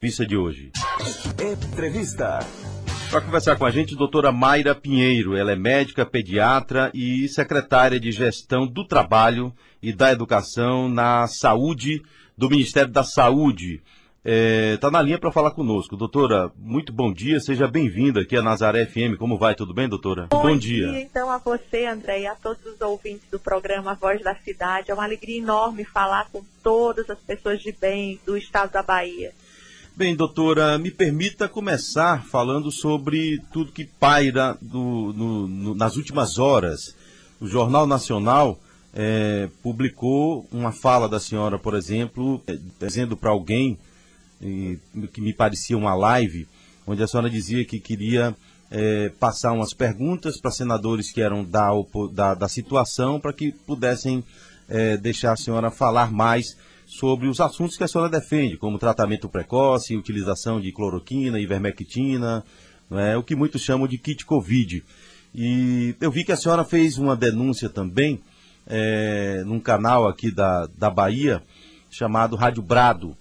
Vista de hoje. Entrevista. Para conversar com a gente, doutora Mayra Pinheiro. Ela é médica, pediatra e secretária de Gestão do Trabalho e da Educação na Saúde do Ministério da Saúde. Está é, tá na linha para falar conosco. Doutora, muito bom dia, seja bem-vinda aqui a Nazaré FM. Como vai? Tudo bem, doutora? Bom, bom dia. dia. então, a você, André, e a todos os ouvintes do programa Voz da Cidade. É uma alegria enorme falar com todas as pessoas de bem do estado da Bahia. Bem, doutora, me permita começar falando sobre tudo que paira do, no, no, nas últimas horas. O Jornal Nacional é, publicou uma fala da senhora, por exemplo, é, dizendo para alguém e, que me parecia uma live, onde a senhora dizia que queria é, passar umas perguntas para senadores que eram da, da, da situação, para que pudessem é, deixar a senhora falar mais sobre os assuntos que a senhora defende, como tratamento precoce, utilização de cloroquina, ivermectina, é, o que muitos chamam de kit Covid. E eu vi que a senhora fez uma denúncia também é, num canal aqui da, da Bahia, chamado Rádio Brado.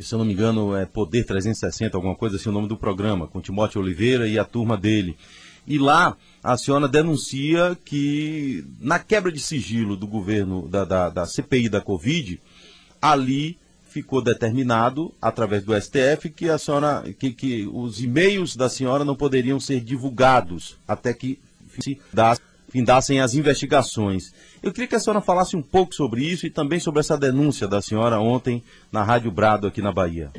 Se eu não me engano, é Poder 360, alguma coisa assim, o nome do programa, com Timóteo Oliveira e a turma dele. E lá a senhora denuncia que na quebra de sigilo do governo, da, da, da CPI da Covid, ali ficou determinado, através do STF, que a senhora, que, que os e-mails da senhora não poderiam ser divulgados até que se findassem as investigações. Eu queria que a senhora falasse um pouco sobre isso e também sobre essa denúncia da senhora ontem na Rádio Brado aqui na Bahia.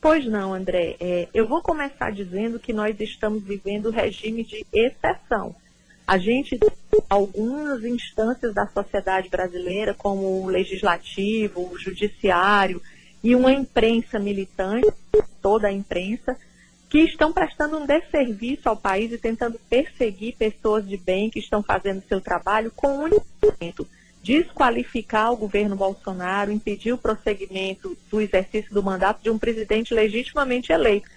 Pois não, André. É, eu vou começar dizendo que nós estamos vivendo regime de exceção. A gente tem algumas instâncias da sociedade brasileira, como o legislativo, o judiciário e uma imprensa militante, toda a imprensa, que estão prestando um desserviço ao país e tentando perseguir pessoas de bem que estão fazendo seu trabalho com um instrumento desqualificar o governo Bolsonaro, impedir o prosseguimento do exercício do mandato de um presidente legitimamente eleito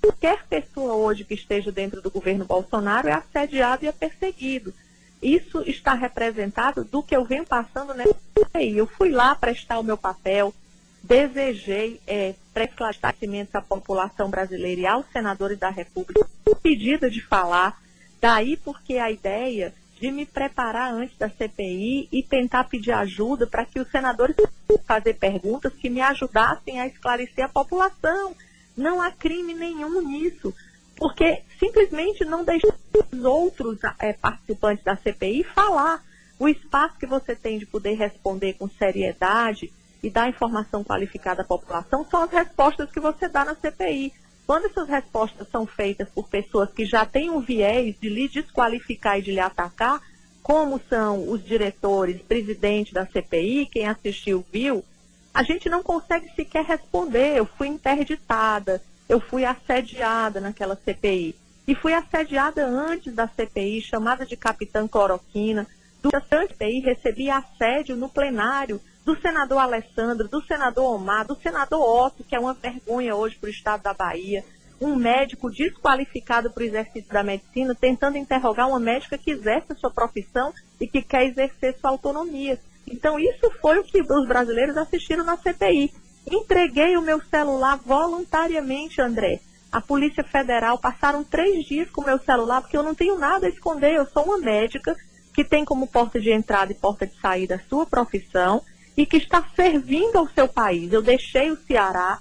qualquer pessoa hoje que esteja dentro do governo Bolsonaro é assediado e é perseguido. Isso está representado do que eu venho passando nessa aí. Eu fui lá prestar o meu papel, desejei é, esclarecimentos à população brasileira e aos senadores da República, pedido de falar, daí porque a ideia de me preparar antes da CPI e tentar pedir ajuda para que os senadores fazer perguntas que me ajudassem a esclarecer a população não há crime nenhum nisso, porque simplesmente não deixa os outros é, participantes da CPI falar. O espaço que você tem de poder responder com seriedade e dar informação qualificada à população são as respostas que você dá na CPI. Quando essas respostas são feitas por pessoas que já têm um viés de lhe desqualificar e de lhe atacar, como são os diretores, presidente da CPI, quem assistiu viu, a gente não consegue sequer responder. Eu fui interditada, eu fui assediada naquela CPI. E fui assediada antes da CPI, chamada de Capitã Cloroquina. Durante a CPI, recebi assédio no plenário do senador Alessandro, do senador Omar, do senador Otto, que é uma vergonha hoje para o estado da Bahia. Um médico desqualificado para o exercício da medicina, tentando interrogar uma médica que exerce a sua profissão e que quer exercer sua autonomia. Então, isso foi o que os brasileiros assistiram na CPI. Entreguei o meu celular voluntariamente, André. A Polícia Federal passaram três dias com o meu celular, porque eu não tenho nada a esconder. Eu sou uma médica que tem como porta de entrada e porta de saída a sua profissão e que está servindo ao seu país. Eu deixei o Ceará,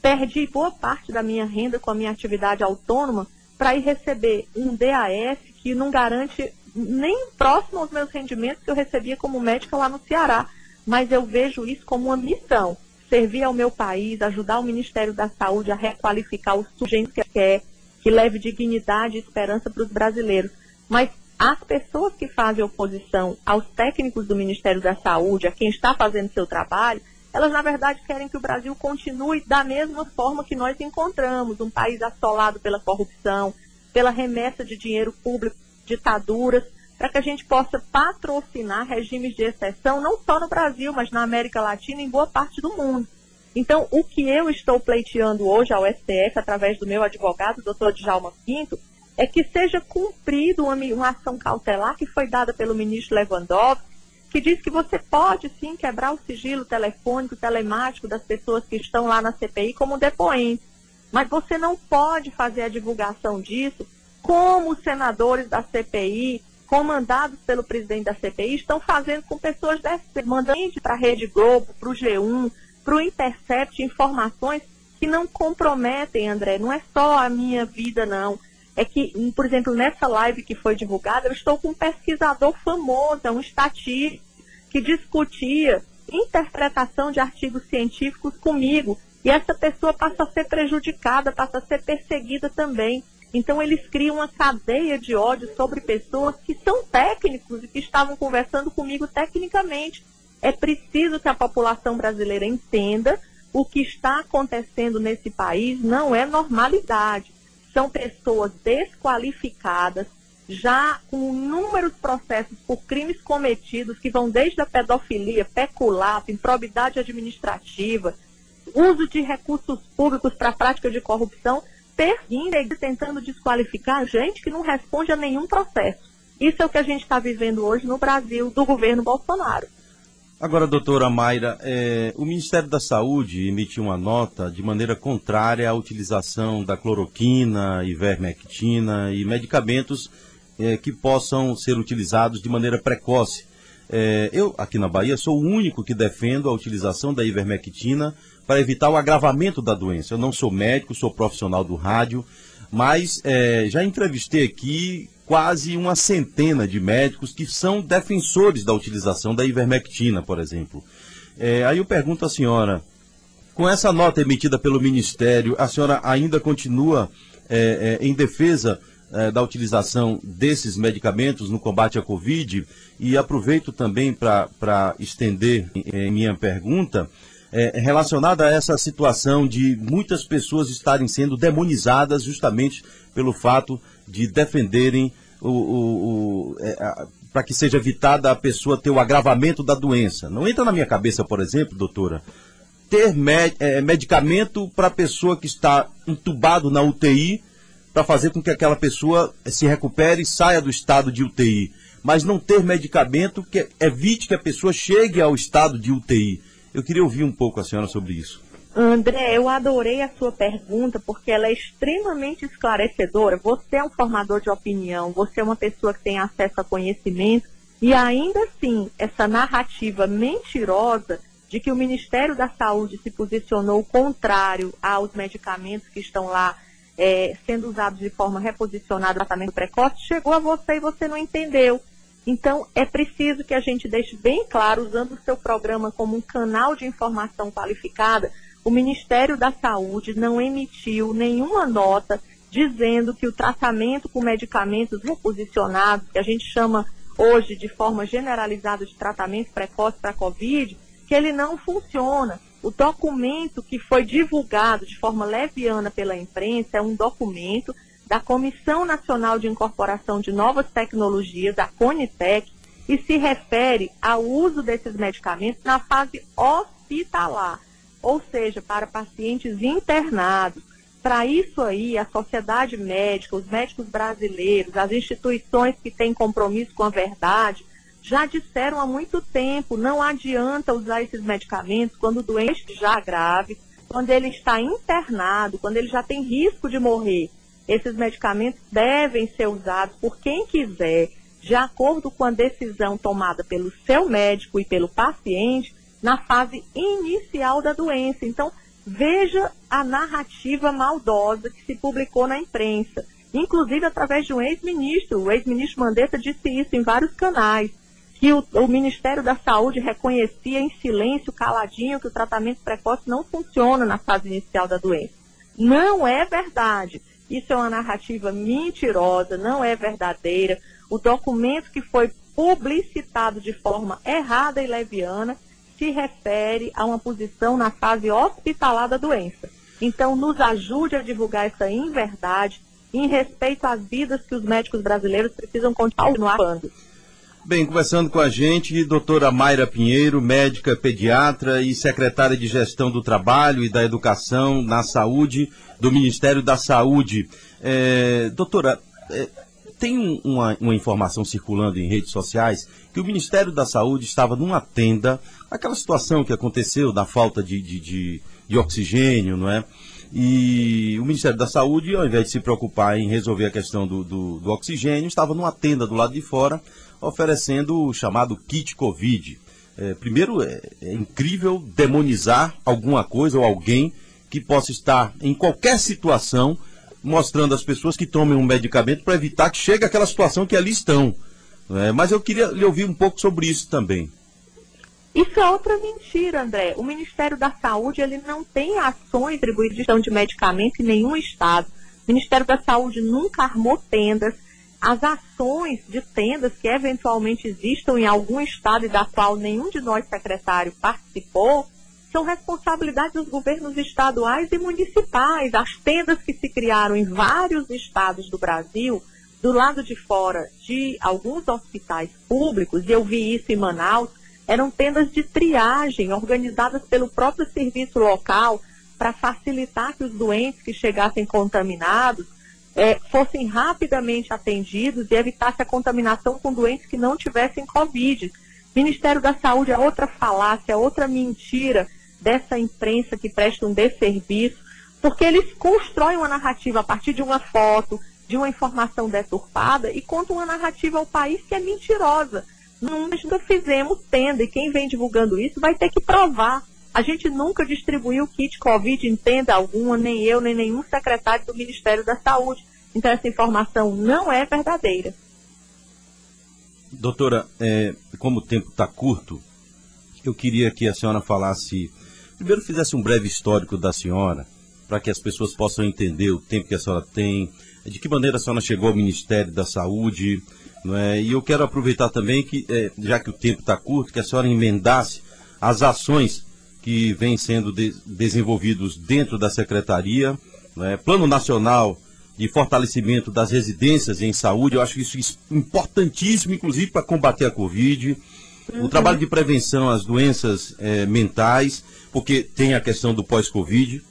perdi boa parte da minha renda com a minha atividade autônoma para ir receber um DAS que não garante nem próximo aos meus rendimentos que eu recebia como médica lá no Ceará. Mas eu vejo isso como uma missão. Servir ao meu país, ajudar o Ministério da Saúde a requalificar o sujeito que quer, que leve dignidade e esperança para os brasileiros. Mas as pessoas que fazem oposição aos técnicos do Ministério da Saúde, a quem está fazendo seu trabalho, elas na verdade querem que o Brasil continue da mesma forma que nós encontramos, um país assolado pela corrupção, pela remessa de dinheiro público ditaduras, para que a gente possa patrocinar regimes de exceção, não só no Brasil, mas na América Latina e em boa parte do mundo. Então, o que eu estou pleiteando hoje ao STF, através do meu advogado, doutor Djalma Quinto, é que seja cumprido uma, uma ação cautelar que foi dada pelo ministro Lewandowski, que diz que você pode sim quebrar o sigilo telefônico, telemático das pessoas que estão lá na CPI como depoentes. Mas você não pode fazer a divulgação disso como os senadores da CPI, comandados pelo presidente da CPI, estão fazendo com pessoas dessas, mandando para a Rede Globo, para o G1, para o Intercept informações que não comprometem, André. Não é só a minha vida, não. É que, por exemplo, nessa live que foi divulgada, eu estou com um pesquisador famoso, um estatístico, que discutia interpretação de artigos científicos comigo. E essa pessoa passa a ser prejudicada, passa a ser perseguida também. Então, eles criam uma cadeia de ódio sobre pessoas que são técnicos e que estavam conversando comigo tecnicamente. É preciso que a população brasileira entenda o que está acontecendo nesse país não é normalidade. São pessoas desqualificadas, já com inúmeros processos por crimes cometidos, que vão desde a pedofilia, peculato, improbidade administrativa, uso de recursos públicos para prática de corrupção, perseguindo e tentando desqualificar gente que não responde a nenhum processo. Isso é o que a gente está vivendo hoje no Brasil do governo Bolsonaro. Agora, doutora Mayra, é, o Ministério da Saúde emitiu uma nota de maneira contrária à utilização da cloroquina, ivermectina e medicamentos é, que possam ser utilizados de maneira precoce. É, eu, aqui na Bahia, sou o único que defendo a utilização da ivermectina para evitar o agravamento da doença. Eu não sou médico, sou profissional do rádio, mas é, já entrevistei aqui quase uma centena de médicos que são defensores da utilização da ivermectina, por exemplo. É, aí eu pergunto à senhora, com essa nota emitida pelo Ministério, a senhora ainda continua é, é, em defesa é, da utilização desses medicamentos no combate à Covid? E aproveito também para estender minha pergunta é, relacionada a essa situação de muitas pessoas estarem sendo demonizadas justamente pelo fato de defenderem o, o, o é, para que seja evitada a pessoa ter o agravamento da doença. Não entra na minha cabeça, por exemplo, doutora, ter med, é, medicamento para a pessoa que está entubado na UTI para fazer com que aquela pessoa se recupere e saia do estado de UTI, mas não ter medicamento que evite que a pessoa chegue ao estado de UTI. Eu queria ouvir um pouco a senhora sobre isso. André, eu adorei a sua pergunta porque ela é extremamente esclarecedora. Você é um formador de opinião, você é uma pessoa que tem acesso a conhecimento e ainda assim, essa narrativa mentirosa de que o Ministério da Saúde se posicionou contrário aos medicamentos que estão lá é, sendo usados de forma reposicionada tratamento precoce, chegou a você e você não entendeu. Então, é preciso que a gente deixe bem claro, usando o seu programa como um canal de informação qualificada, o Ministério da Saúde não emitiu nenhuma nota dizendo que o tratamento com medicamentos reposicionados, que a gente chama hoje de forma generalizada de tratamento precoce para a Covid, que ele não funciona. O documento que foi divulgado de forma leviana pela imprensa é um documento da Comissão Nacional de Incorporação de Novas Tecnologias, da CONITEC, e se refere ao uso desses medicamentos na fase hospitalar ou seja, para pacientes internados. Para isso aí, a sociedade médica, os médicos brasileiros, as instituições que têm compromisso com a verdade, já disseram há muito tempo, não adianta usar esses medicamentos quando o doente já é grave, quando ele está internado, quando ele já tem risco de morrer. Esses medicamentos devem ser usados por quem quiser, de acordo com a decisão tomada pelo seu médico e pelo paciente, na fase inicial da doença. Então, veja a narrativa maldosa que se publicou na imprensa, inclusive através de um ex-ministro. O ex-ministro Mandetta disse isso em vários canais, que o, o, Ministério da Saúde reconhecia em silêncio, caladinho, que o tratamento precoce não funciona na fase inicial da doença. Não é verdade. Isso é uma narrativa mentirosa, não é verdadeira. O documento que foi publicitado de forma errada e leviana se refere a uma posição na fase hospitalar da doença. Então, nos ajude a divulgar essa inverdade em respeito às vidas que os médicos brasileiros precisam continuar falando. Bem, conversando com a gente, doutora Mayra Pinheiro, médica pediatra e secretária de Gestão do Trabalho e da Educação na Saúde do Ministério da Saúde. É, doutora, é, tem uma, uma, informação circulando em redes sociais que o Ministério da Saúde estava numa tenda, aquela situação que aconteceu da falta de, de, de, de oxigênio, não é? E o Ministério da Saúde, ao invés de se preocupar em resolver a questão do, do, do oxigênio, estava numa tenda do lado de fora oferecendo o chamado kit Covid. É, primeiro, é, é incrível demonizar alguma coisa ou alguém que possa estar em qualquer situação mostrando às pessoas que tomem um medicamento para evitar que chegue aquela situação que ali estão. É, mas eu queria lhe ouvir um pouco sobre isso também. Isso é outra mentira, André. O Ministério da Saúde ele não tem ações atribuídas de de medicamento em nenhum estado. O Ministério da Saúde nunca armou tendas. As ações de tendas que eventualmente existam em algum estado e da qual nenhum de nós secretário participou, são responsabilidade dos governos estaduais e municipais. As tendas que se criaram em vários estados do Brasil, do lado de fora de alguns hospitais públicos, e eu vi isso em Manaus, eram tendas de triagem organizadas pelo próprio serviço local para facilitar que os doentes que chegassem contaminados é, fossem rapidamente atendidos e evitasse a contaminação com doentes que não tivessem Covid. Ministério da Saúde é outra falácia, outra mentira dessa imprensa que presta um desserviço, porque eles constroem uma narrativa a partir de uma foto, de uma informação deturpada e contam uma narrativa ao país que é mentirosa nunca fizemos tenda e quem vem divulgando isso vai ter que provar. A gente nunca distribuiu kit Covid em tenda alguma, nem eu, nem nenhum secretário do Ministério da Saúde. Então essa informação não é verdadeira. Doutora, é, como o tempo está curto, eu queria que a senhora falasse, primeiro fizesse um breve histórico da senhora, para que as pessoas possam entender o tempo que a senhora tem, de que maneira a senhora chegou ao Ministério da Saúde, é? E eu quero aproveitar também que, é, já que o tempo está curto, que a senhora emendasse as ações que vêm sendo de, desenvolvidos dentro da secretaria, é? Plano Nacional de Fortalecimento das Residências em Saúde, eu acho isso importantíssimo, inclusive para combater a Covid. Uhum. O trabalho de prevenção às doenças é, mentais, porque tem a questão do pós-Covid,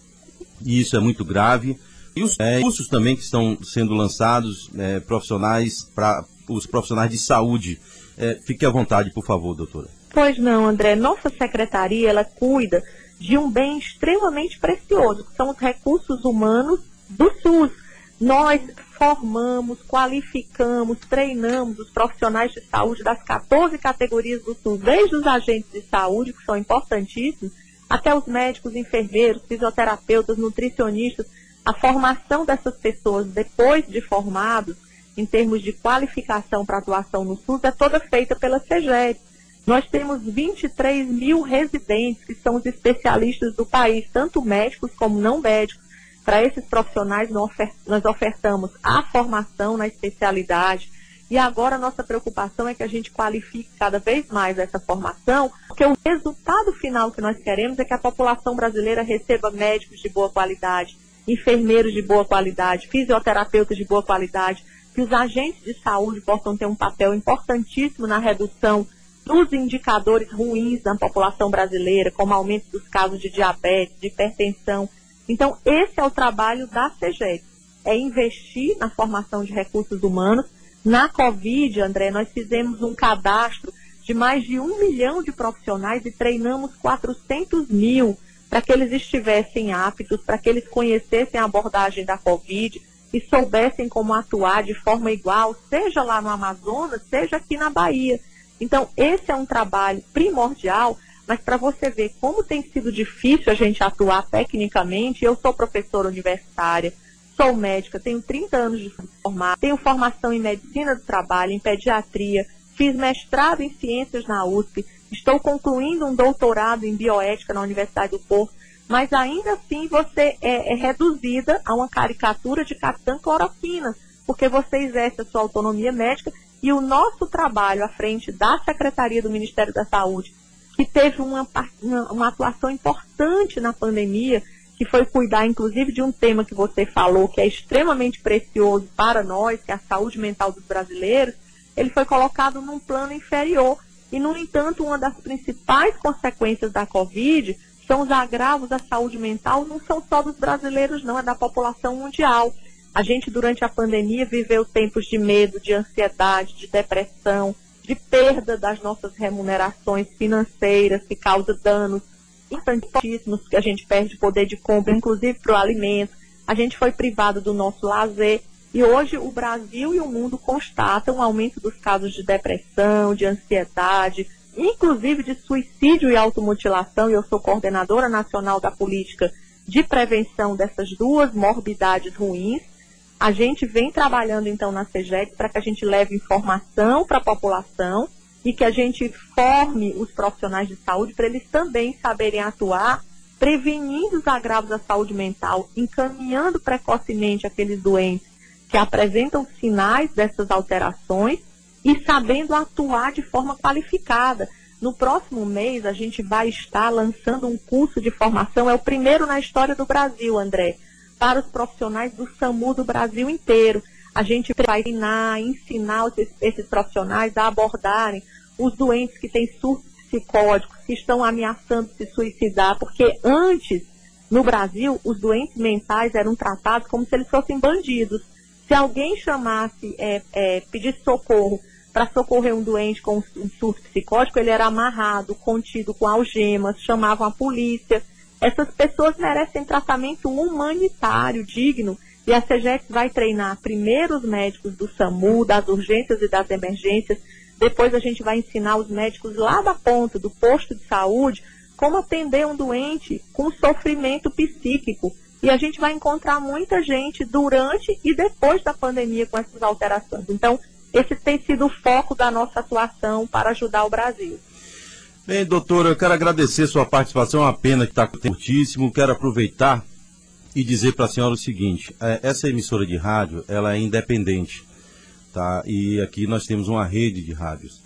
e isso é muito grave. E os é, cursos também que estão sendo lançados, é, profissionais para os profissionais de saúde. É, fique à vontade, por favor, doutora. Pois não, André. Nossa secretaria, ela cuida de um bem extremamente precioso, que são os recursos humanos do SUS. Nós formamos, qualificamos, treinamos os profissionais de saúde das 14 categorias do SUS, desde os agentes de saúde, que são importantíssimos, até os médicos, enfermeiros, fisioterapeutas, nutricionistas. A formação dessas pessoas, depois de formados, em termos de qualificação para atuação no SUS, é toda feita pela CEGED. Nós temos 23 mil residentes, que são os especialistas do país, tanto médicos como não médicos. Para esses profissionais, nós ofertamos a formação na especialidade. E agora nossa preocupação é que a gente qualifique cada vez mais essa formação, porque o resultado final que nós queremos é que a população brasileira receba médicos de boa qualidade, enfermeiros de boa qualidade, fisioterapeutas de boa qualidade, que os agentes de saúde possam ter um papel importantíssimo na redução dos indicadores ruins da população brasileira, como aumento dos casos de diabetes, de hipertensão. Então, esse é o trabalho da CEGED, é investir na formação de recursos humanos. Na Covid, André, nós fizemos um cadastro de mais de um milhão de profissionais e treinamos 400 mil para que eles estivessem aptos, para que eles conhecessem a abordagem da Covid, e soubessem como atuar de forma igual, seja lá no Amazonas, seja aqui na Bahia. Então, esse é um trabalho primordial, mas para você ver como tem sido difícil a gente atuar tecnicamente, eu sou professora universitária, sou médica, tenho 30 anos de formar, tenho formação em medicina do trabalho, em pediatria, fiz mestrado em ciências na USP, estou concluindo um doutorado em bioética na Universidade do Porto mas ainda assim você é, é reduzida a uma caricatura de capitã cloroquina, porque você exerce a sua autonomia médica e o nosso trabalho à frente da Secretaria do Ministério da Saúde, que teve uma, uma, uma atuação importante na pandemia, que foi cuidar inclusive de um tema que você falou, que é extremamente precioso para nós, que é a saúde mental dos brasileiros, ele foi colocado num plano inferior. E, no entanto, uma das principais consequências da Covid então, os agravos da saúde mental não são só dos brasileiros, não, é da população mundial. A gente, durante a pandemia, viveu tempos de medo, de ansiedade, de depressão, de perda das nossas remunerações financeiras, que causa danos importantíssimos, que a gente perde poder de compra, inclusive para o alimento. A gente foi privado do nosso lazer. E hoje o Brasil e o mundo constatam um aumento dos casos de depressão, de ansiedade, inclusive de suicídio e automutilação. E eu sou coordenadora nacional da política de prevenção dessas duas morbidades ruins. A gente vem trabalhando então na CEGEC para que a gente leve informação para a população e que a gente forme os profissionais de saúde para eles também saberem atuar, prevenindo os agravos da saúde mental, encaminhando precocemente aqueles doentes que apresentam sinais dessas alterações e sabendo atuar de forma qualificada. No próximo mês, a gente vai estar lançando um curso de formação, é o primeiro na história do Brasil, André, para os profissionais do SAMU do Brasil inteiro. A gente vai treinar, ensinar esses, esses profissionais a abordarem os doentes que têm surtos psicóticos, que estão ameaçando se suicidar, porque antes, no Brasil, os doentes mentais eram tratados como se eles fossem bandidos. Se alguém chamasse, é, é, pedisse socorro para socorrer um doente com um surto psicótico, ele era amarrado, contido com algemas, chamavam a polícia. Essas pessoas merecem tratamento humanitário, digno, e a CEGEX vai treinar primeiro os médicos do SAMU, das urgências e das emergências, depois a gente vai ensinar os médicos lá da ponta, do posto de saúde, como atender um doente com sofrimento psíquico. E a gente vai encontrar muita gente durante e depois da pandemia com essas alterações. Então, esse tem sido o foco da nossa atuação para ajudar o Brasil. Bem, doutora, eu quero agradecer sua participação, é uma pena que está curtíssimo. Quero aproveitar e dizer para a senhora o seguinte: é, essa emissora de rádio ela é independente, tá? E aqui nós temos uma rede de rádios.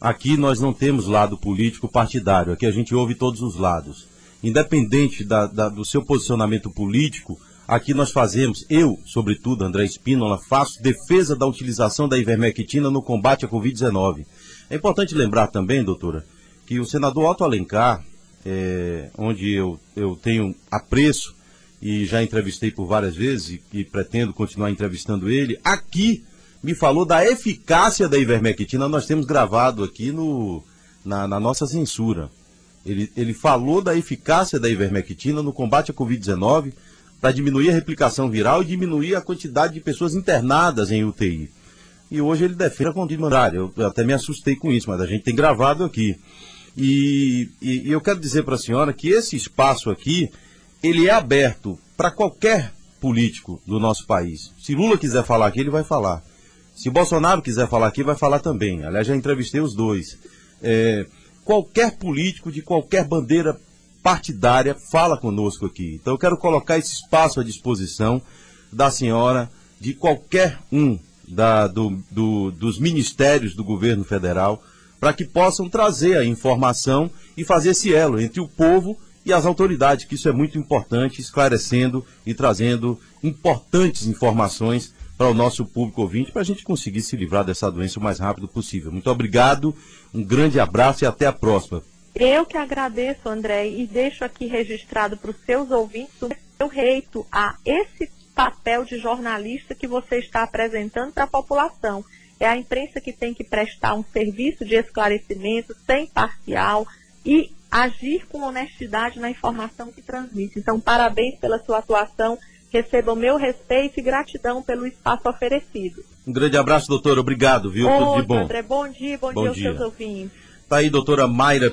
Aqui nós não temos lado político partidário, aqui a gente ouve todos os lados. Independente da, da, do seu posicionamento político, Aqui nós fazemos, eu, sobretudo, André Espínola, faço defesa da utilização da ivermectina no combate à Covid-19. É importante lembrar também, doutora, que o senador Otto Alencar, é, onde eu, eu tenho apreço e já entrevistei por várias vezes e, e pretendo continuar entrevistando ele, aqui me falou da eficácia da ivermectina. Nós temos gravado aqui no, na, na nossa censura. Ele, ele falou da eficácia da ivermectina no combate à Covid-19 para diminuir a replicação viral e diminuir a quantidade de pessoas internadas em UTI. E hoje ele defende a contrária. Eu, eu até me assustei com isso, mas a gente tem gravado aqui. E, e, e eu quero dizer para a senhora que esse espaço aqui, ele é aberto para qualquer político do nosso país. Se Lula quiser falar aqui, ele vai falar. Se Bolsonaro quiser falar aqui, vai falar também. Aliás, já entrevistei os dois. É, qualquer político de qualquer bandeira partidária fala conosco aqui. Então eu quero colocar esse espaço à disposição da senhora, de qualquer um da, do, do, dos ministérios do governo federal, para que possam trazer a informação e fazer esse elo entre o povo e as autoridades, que isso é muito importante, esclarecendo e trazendo importantes informações para o nosso público ouvinte, para a gente conseguir se livrar dessa doença o mais rápido possível. Muito obrigado, um grande abraço e até a próxima. Eu que agradeço, André, e deixo aqui registrado para os seus ouvintes o meu reito a esse papel de jornalista que você está apresentando para a população. É a imprensa que tem que prestar um serviço de esclarecimento sem parcial e agir com honestidade na informação que transmite. Então, parabéns pela sua atuação. Receba o meu respeito e gratidão pelo espaço oferecido. Um grande abraço, doutor. Obrigado, viu? Tudo de bom. André, bom dia, bom, bom dia aos seus ouvintes. Está aí, doutora Mayra